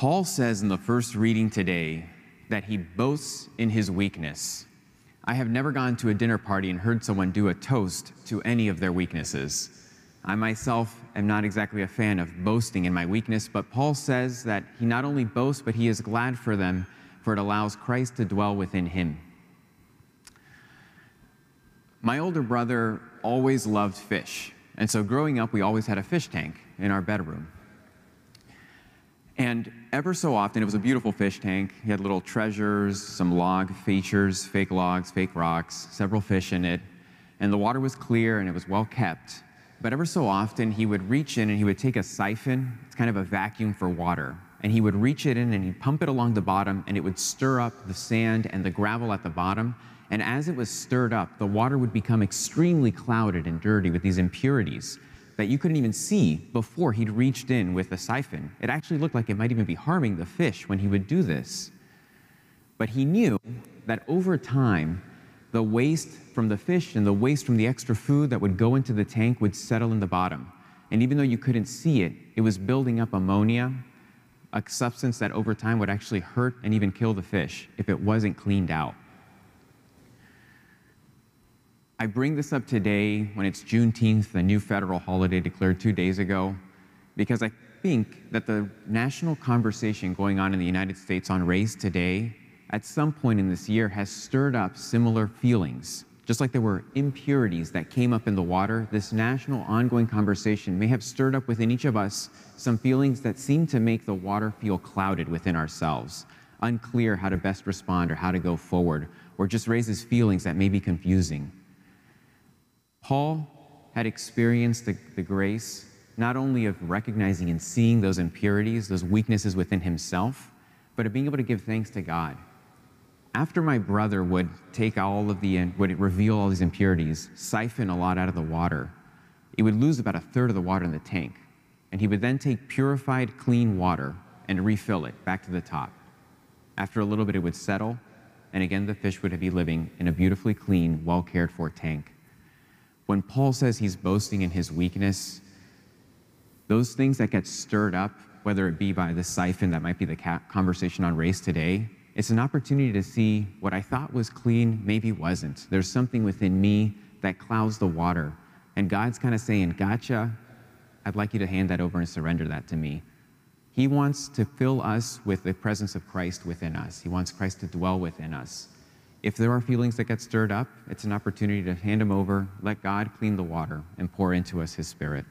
Paul says in the first reading today that he boasts in his weakness. I have never gone to a dinner party and heard someone do a toast to any of their weaknesses. I myself am not exactly a fan of boasting in my weakness, but Paul says that he not only boasts, but he is glad for them, for it allows Christ to dwell within him. My older brother always loved fish, and so growing up, we always had a fish tank in our bedroom. And ever so often, it was a beautiful fish tank. He had little treasures, some log features, fake logs, fake rocks, several fish in it. And the water was clear and it was well kept. But ever so often, he would reach in and he would take a siphon, it's kind of a vacuum for water, and he would reach it in and he'd pump it along the bottom and it would stir up the sand and the gravel at the bottom. And as it was stirred up, the water would become extremely clouded and dirty with these impurities that you couldn't even see before he'd reached in with the siphon. It actually looked like it might even be harming the fish when he would do this. But he knew that over time, the waste from the fish and the waste from the extra food that would go into the tank would settle in the bottom. And even though you couldn't see it, it was building up ammonia, a substance that over time would actually hurt and even kill the fish if it wasn't cleaned out. I bring this up today when it's Juneteenth, the new federal holiday declared two days ago, because I think that the national conversation going on in the United States on race today at some point in this year has stirred up similar feelings. Just like there were impurities that came up in the water, this national ongoing conversation may have stirred up within each of us some feelings that seem to make the water feel clouded within ourselves, unclear how to best respond or how to go forward, or just raises feelings that may be confusing. Paul had experienced the, the grace not only of recognizing and seeing those impurities, those weaknesses within himself, but of being able to give thanks to God after my brother would take all of the, would reveal all these impurities, siphon a lot out of the water, it would lose about a third of the water in the tank. And he would then take purified, clean water and refill it back to the top. After a little bit, it would settle, and again, the fish would be living in a beautifully clean, well cared for tank. When Paul says he's boasting in his weakness, those things that get stirred up, whether it be by the siphon that might be the conversation on race today, it's an opportunity to see what I thought was clean maybe wasn't. There's something within me that clouds the water. And God's kind of saying, Gotcha. I'd like you to hand that over and surrender that to me. He wants to fill us with the presence of Christ within us. He wants Christ to dwell within us. If there are feelings that get stirred up, it's an opportunity to hand them over, let God clean the water, and pour into us His Spirit.